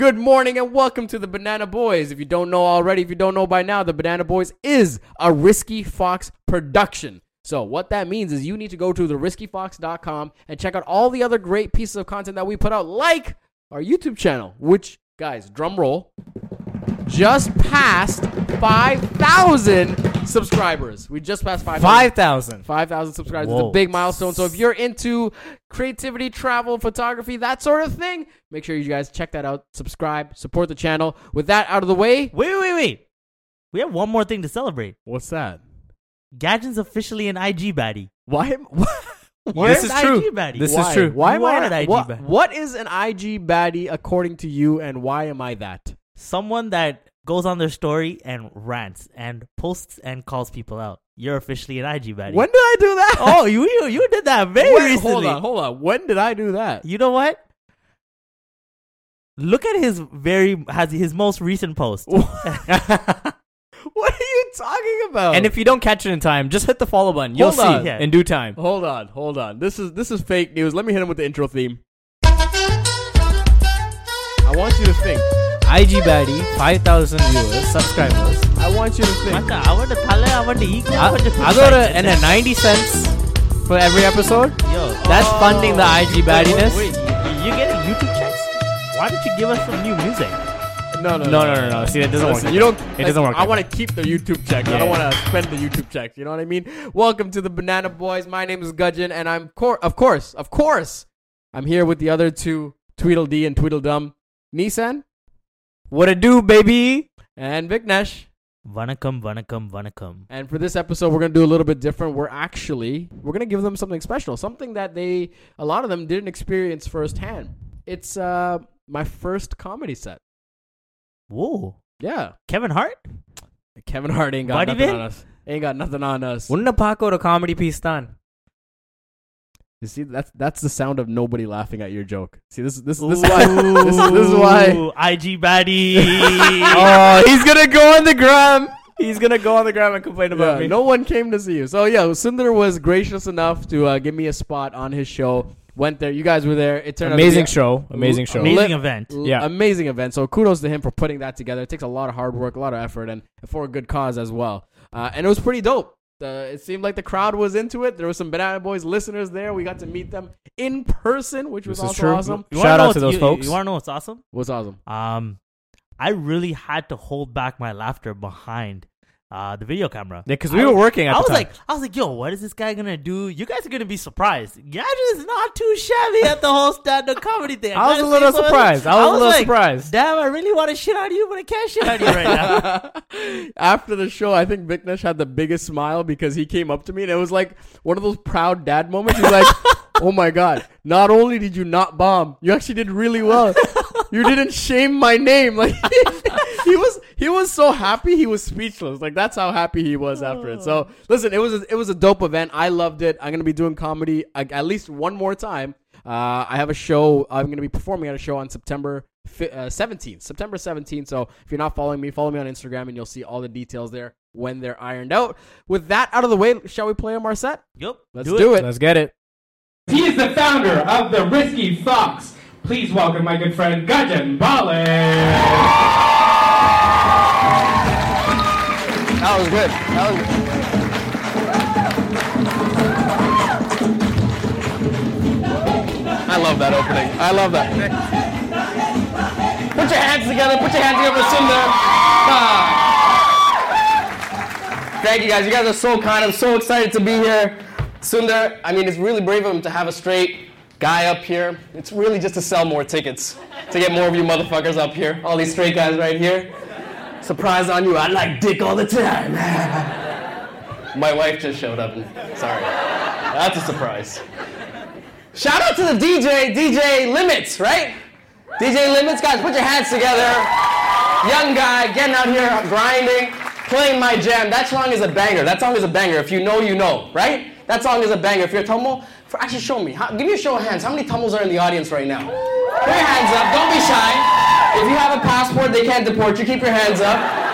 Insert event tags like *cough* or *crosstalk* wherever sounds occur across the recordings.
Good morning and welcome to the Banana Boys. If you don't know already, if you don't know by now, the Banana Boys is a Risky Fox production. So what that means is you need to go to theriskyfox.com and check out all the other great pieces of content that we put out, like our YouTube channel, which, guys, drum roll, just passed 5,000 subscribers. We just passed 5,000. 5,000. 5,000 subscribers. It's a big milestone. So if you're into creativity, travel, photography, that sort of thing, make sure you guys check that out. Subscribe, support the channel. With that out of the way, Wait, wait, wait. We have one more thing to celebrate. what's that? Gadget's officially an IG baddie. Why? am- *laughs* Where's is IG true. baddie? This is true. Why am I an IG what, baddie. what is an IG baddie according to you, and why am I that? Someone that goes on their story and rants and posts and calls people out. You're officially an IG baddie. When did I do that? *laughs* Oh, you, you you did that very When- recently. Hold on, hold on. When did I do that? You know what? Look at his very has his most recent post. *laughs* What are you talking about? And if you don't catch it in time, just hit the follow button. You'll Hold see. Yeah. in due time. hold on, hold on. This is this is fake news. Let me hit him with the intro theme. I want you to think. IG Baddy, 5,000 viewers, subscribers. I want you to think. அதோட என்ன ninety cents for every episode that's funding the IG பேடினஸ் You getting YouTube checks? Why don't you give us some new music? No, no, no, no, no, no. See, it doesn't Listen, work. You don't. It doesn't work. I want to keep the YouTube checks. Yeah, I don't want to spend the YouTube checks. You know what I mean? Welcome to the Banana Boys. My name is Gajan, and I'm cor- of course, of course, I'm here with the other two, Tweedledee and Tweedledum. Nissan, What it do, baby? and Vignesh. வணக்கம் வணக்கம் வணக்கம் And for this episode, we're gonna do a little bit different. We're actually we're gonna give them something special, something that they a lot of them didn't experience firsthand. It's uh my first comedy set. Whoa, Yeah, Kevin Hart? Kevin Hart ain't got Buddy nothing Vin? on us. Ain't got nothing on us. உன்னை பார்க்க ஒரு comedy piece தான். You see, that's that's the sound of nobody laughing at your joke. See, this is this, this is why this is, this is why IG baddie. *laughs* oh, he's gonna go on the gram. He's gonna go on the gram and complain about yeah, me. no one came to see you. So yeah, Sundar was gracious enough to uh, give me a spot on his show. Went there. You guys were there. It turned Amazing out to show. Amazing show. Amazing Lit- event. be a Yeah. amazing event. So kudos to him for putting that together. It takes a lot of hard work, a lot of effort, and for a good cause as well. Uh, and it was pretty dope. Uh, it seemed like the crowd was into it. There were some Banana Boys listeners there. We got to meet them in person, which was This is also true. awesome. You Shout out to those you, folks. You want to know what's awesome? What's awesome. Um, I really had to hold back my laughter behind uh the video camera. Yeah, because I we were was- working at I the was time. like, I was like, yo, what is this guy gonna do? You guys are gonna be surprised. Gadget is not too shabby at the whole stand-up *laughs* comedy thing. I was a little say something. surprised. I was a little like, surprised. Damn, I really want to shit on you, but I can't shit on you right now. *laughs* After the show, I think Viknesh had the biggest smile because he came up to me and it was like one of those proud dad moments. He's like, *laughs* "Oh my god! Not only did you not bomb, you actually did really well. You didn't shame my name." Like he was, so happy. He was speechless. Like that's how happy he was after it. So listen, it was a, it was a dope event. I loved it. I'm gonna be doing comedy uh, at least one more time. Uh, I have a show. I'm going to be performing at a show on September fi- uh, 17th. September 17th. So if you're not following me, follow me on Instagram, and you'll see all the details there when they're ironed out. With that out of the way, shall we play a Marset? Yep, Let's do, it. Let's get it. He is the founder of the Risky Fox. Please welcome my good friend Gajan Bale. That was good. That was good. I love that opening. I love that. Put your hands together. Put your hands together Sundar. Ah. Thank you guys. You guys are so kind. I'm so excited to be here. Sundar, I mean, it's really brave of him to have a straight guy up here. It's really just to sell more tickets, to get more of you motherfuckers up here. All these straight guys right here. Surprise on you. I like dick all the time. *laughs* My wife just showed up. And, sorry. That's a surprise. Shout out to the DJ, DJ Limits, right? DJ Limits, guys, put your hands together. Young guy, getting out here, grinding, playing my jam. That song is a banger. That song is a banger. If you know, you know, right? That song is a banger. If you're a Tamil, for, actually show me. How, give me a show of hands. How many Tamils are in the audience right now? Put your hands up. Don't be shy. If you have a they can't deport you. Keep your hands up.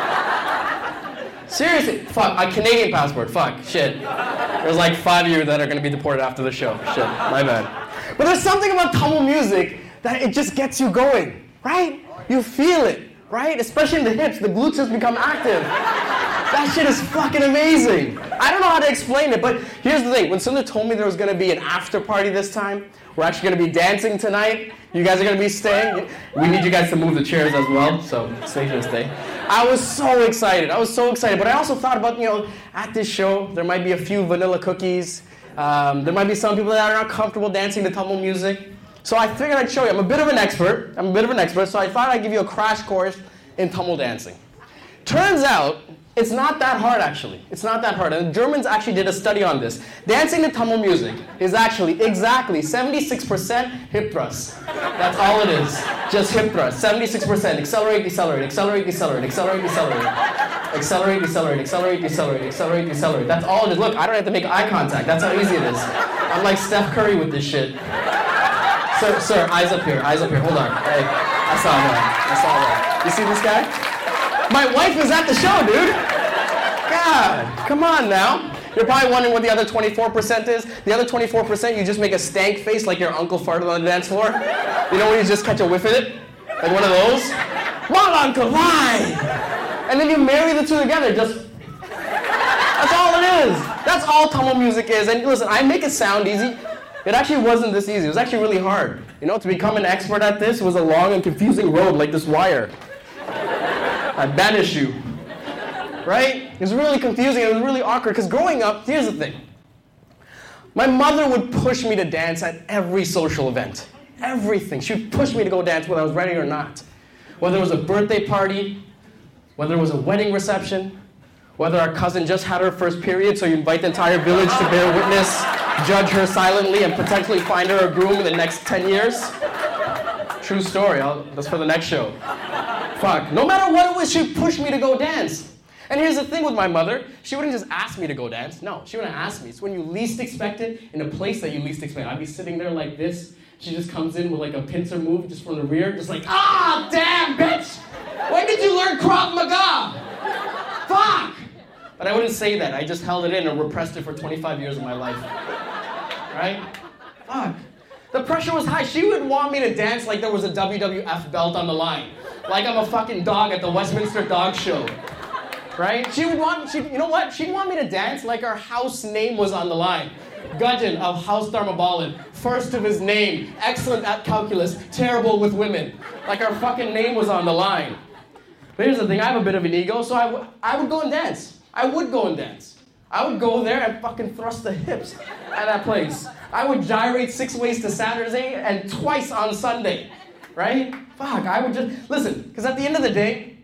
Seriously, fuck, a Canadian passport, fuck, shit. There's like five of you that are gonna be deported after the show. Shit, my bad. But there's something about Tamil music that it just gets you going, right? You feel it, right? Especially in the hips, the glutes just become active. That shit is fucking amazing. I don't know how to explain it, but here's the thing. When Sundar told me there was gonna be an after party this time, we're actually gonna be dancing tonight. You guys are gonna be staying. We need you guys to move the chairs as well, so stay here, stay. I was so excited. I was so excited, but I also thought about, you know, at this show, there might be a few vanilla cookies. Um, there might be some people that are not comfortable dancing to Tamil music. So I figured I'd show you. I'm a bit of an expert. I'm a bit of an expert, so I thought I'd give you a crash course in Tamil dancing. Turns out, it's not that hard actually. It's not that hard. And the Germans actually did a study on this. Dancing to Tamil music is actually exactly 76% hip thrust. That's all it is. Just hip thrust. 76%. Accelerate, decelerate, accelerate, decelerate, accelerate, decelerate. Accelerate, decelerate, accelerate, decelerate, accelerate, decelerate. That's all it is. Look, I don't have to make eye contact. That's how easy it is. I'm like Steph Curry with this shit. Sir, sir, eyes up here, eyes up here. Hold on. Hey, I saw that. I saw that. You see this guy? My wife is at the show, dude. God, come on now. You're probably wondering what the other 24% is. The other 24%, you just make a stank face like your uncle farted on the dance floor. You know when you just catch a whiff of it? Like one of those? What, uncle? Why? And then you marry the two together. Just. That's all it is. That's all Tamil music is. And listen, I make it sound easy. It actually wasn't this easy. It was actually really hard. You know, to become an expert at this was a long and confusing road like this wire. I banish you. Right? It was really confusing. It was really awkward because growing up, here's the thing. My mother would push me to dance at every social event. Everything. She would push me to go dance whether I was ready or not. Whether it was a birthday party, whether it was a wedding reception, whether our cousin just had her first period, so you invite the entire village to bear witness, judge her silently, and potentially find her a groom in the next 10 years. True story. I'll, that's for the next show. Fuck. No matter what it was, she pushed me to go dance. And here's the thing with my mother, she wouldn't just ask me to go dance. No, she wouldn't ask me. It's when you least expect it, in a place that you least expect. I'd be sitting there like this. She just comes in with like a pincer move just from the rear, just like, ah, damn, bitch! When did you learn Krav Maga? Fuck! But I wouldn't say that. I just held it in and repressed it for 25 years of my life. Right? Fuck. The pressure was high. She would want me to dance like there was a WWF belt on the line. Like I'm a fucking dog at the Westminster Dog Show right? She would want, she, you know what? She'd want me to dance like our house name was on the line. Gajan of House Dharmabalan, first of his name, excellent at calculus, terrible with women. Like our fucking name was on the line. But here's the thing, I have a bit of an ego, so I, w- I would go and dance. I would go and dance. I would go there and fucking thrust the hips at that place. I would gyrate six ways to Saturday and twice on Sunday, right? Fuck, I would just, listen, because at the end of the day,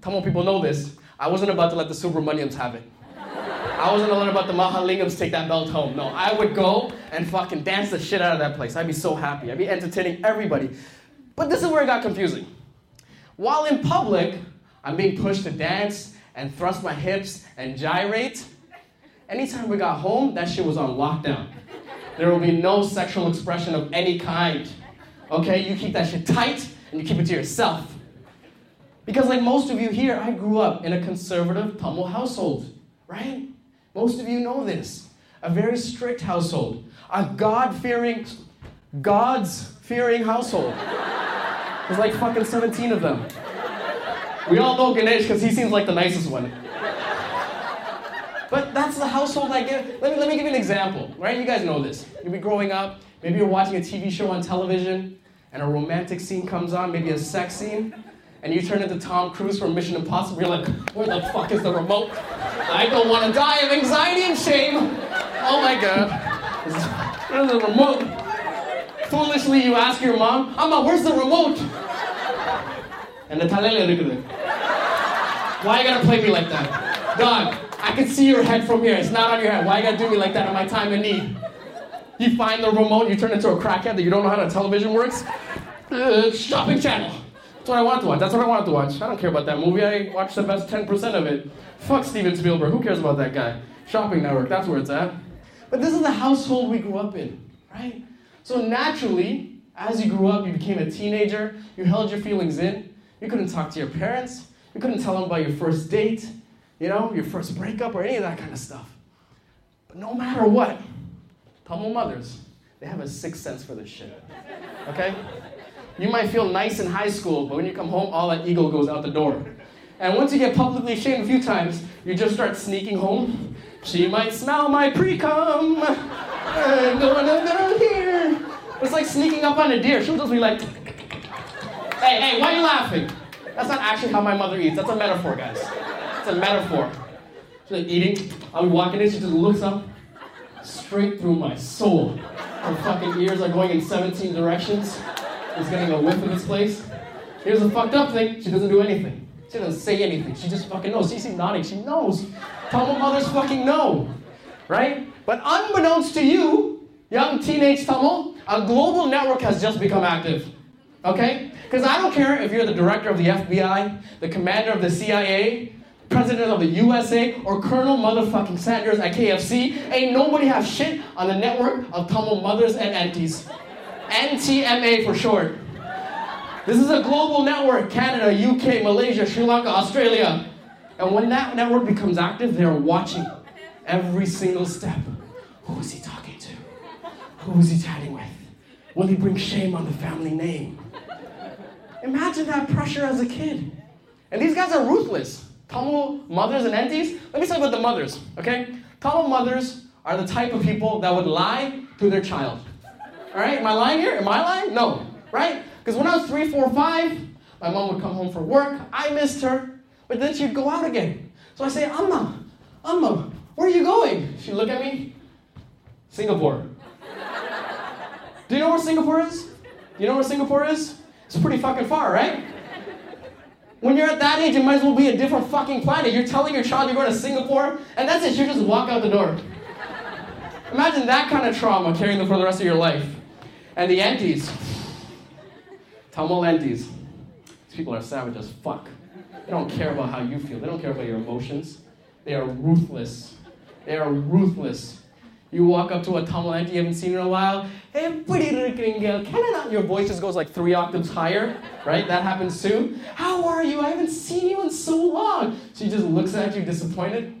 Tamil people know this, I wasn't about to let the Subramanians have it. I wasn't gonna let about the Mahalingams take that belt home. No, I would go and fucking dance the shit out of that place. I'd be so happy. I'd be entertaining everybody. But this is where it got confusing. While in public, I'm being pushed to dance and thrust my hips and gyrate. Anytime we got home, that shit was on lockdown. There will be no sexual expression of any kind. Okay, you keep that shit tight and you keep it to yourself. Because, like most of you here, I grew up in a conservative Tamil household, right? Most of you know this. A very strict household, a God fearing, God's fearing household. There's like fucking 17 of them. We all know Ganesh because he seems like the nicest one. But that's the household I give. Let me, let me give you an example, right? You guys know this. You'll be growing up, maybe you're watching a TV show on television, and a romantic scene comes on, maybe a sex scene, and you turn into Tom Cruise from Mission Impossible. You're like, where the fuck is the remote? I don't want to die of anxiety and shame. Oh my god. Where's the remote? Foolishly, you ask your mom, Amma, where's the remote? And the talele Why you gotta play me like that? Dog, I can see your head from here. It's not on your head. Why you gotta do me like that on my time of need? You find the remote, you turn into a crackhead that you don't know how the television works? Uh, shopping channel. That's what I want to watch. That's what I wanted to watch. I don't care about that movie. I watched the best 10% of it. Fuck Steven Spielberg. Who cares about that guy? Shopping Network. That's where it's at. But this is the household we grew up in, right? So naturally, as you grew up, you became a teenager. You held your feelings in. You couldn't talk to your parents. You couldn't tell them about your first date, you know, your first breakup, or any of that kind of stuff. But no matter what, Tamil mothers, they have a sixth sense for this shit. Okay? You might feel nice in high school, but when you come home, all that ego goes out the door. And once you get publicly shamed a few times, you just start sneaking home. She might smell my pre-cum. Uh, going under here. It's like sneaking up on a deer. She'll just be like, hey, hey, why are you laughing? That's not actually how my mother eats. That's a metaphor, guys. A metaphor. She's like eating. I'm walking in, she just looks up, straight through my soul. Her fucking ears are going in 17 directions. She's getting a whiff of this place. Here's the fucked up thing, she doesn't do anything. She doesn't say anything. She just fucking knows. She's nodding. She knows. Tamil mothers fucking know. Right? But unbeknownst to you, young teenage Tamil, a global network has just become active. Okay? Because I don't care if you're the director of the FBI, the commander of the CIA, president of the USA, or Colonel motherfucking Sanders at KFC. Ain't nobody have shit on the network of Tamil mothers and aunties. NTMA for short. This is a global network Canada, UK, Malaysia, Sri Lanka, Australia. And when that network becomes active, they're watching every single step. Who is he talking to? Who is he chatting with? Will he bring shame on the family name? Imagine that pressure as a kid. And these guys are ruthless. Tamil mothers and aunties. Let me talk about the mothers, okay? Tamil mothers are the type of people that would lie to their child. All right, am I lying here? Am I lying? No, right? Because when I was three, four, five, my mom would come home from work. I missed her, but then she'd go out again. So I say, Amma, Amma, where are you going? She'd look at me, Singapore. Do you know where Singapore is? Do You know where Singapore is? It's pretty fucking far, right? When you're at that age, it might as well be a different fucking planet. You're telling your child you're going to Singapore, and that's it. You just walk out the door. Imagine that kind of trauma carrying them for the rest of your life. And the aunties, Tamil aunties, these people are savage as fuck. They don't care about how you feel. They don't care about your emotions. They are ruthless. They are ruthless. You walk up to a Tamil auntie you haven't seen in a while. Hey, pretty rukingal, can I not? Your voice just goes like three octaves higher, right? That happens too. How are you? I haven't seen you in so long. She just looks at you disappointed.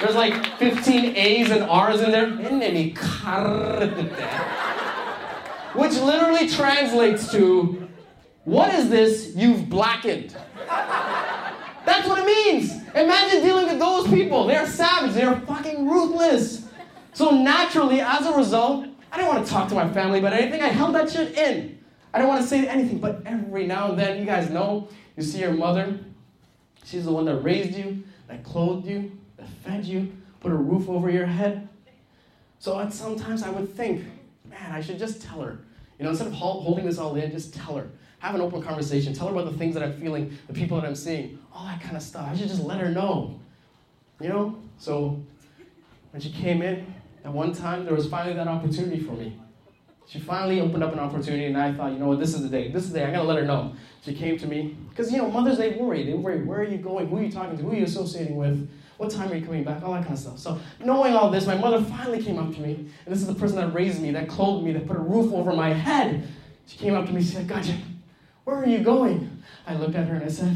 There's like 15 A's and R's in there. Which literally translates to what is this you've blackened? That's what it means. Imagine dealing with those people. They're savage. They're fucking ruthless. So naturally, as a result, I didn't want to talk to my family about anything. I held that shit in. I didn't want to say anything. But every now and then, you guys know, you see your mother. She's the one that raised you, that clothed you, that fed you, put a roof over your head. So at sometimes I would think, man, I should just tell her. You know, instead of holding this all in, just tell her. Have an open conversation. Tell her about the things that I'm feeling, the people that I'm seeing, all that kind of stuff. I should just let her know. You know? So when she came in, at one time, there was finally that opportunity for me. She finally opened up an opportunity, and I thought, you know what, this is the day. This is the day. Going to let her know. She came to me. Because, you know, mothers, they worry. They worry. Where are you going? Who are you talking to? Who are you associating with? What time are you coming back? All that kind of stuff. So, knowing all this, my mother finally came up to me. And this is the person that raised me, that clothed me, that put a roof over my head. She came up to me. She said, Gotcha, where are you going? I looked at her and I said,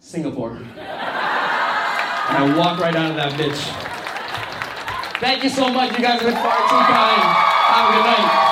Singapore. and I walked right out of that bitch. Thank you so much. You guys been far too kind. Have a good night.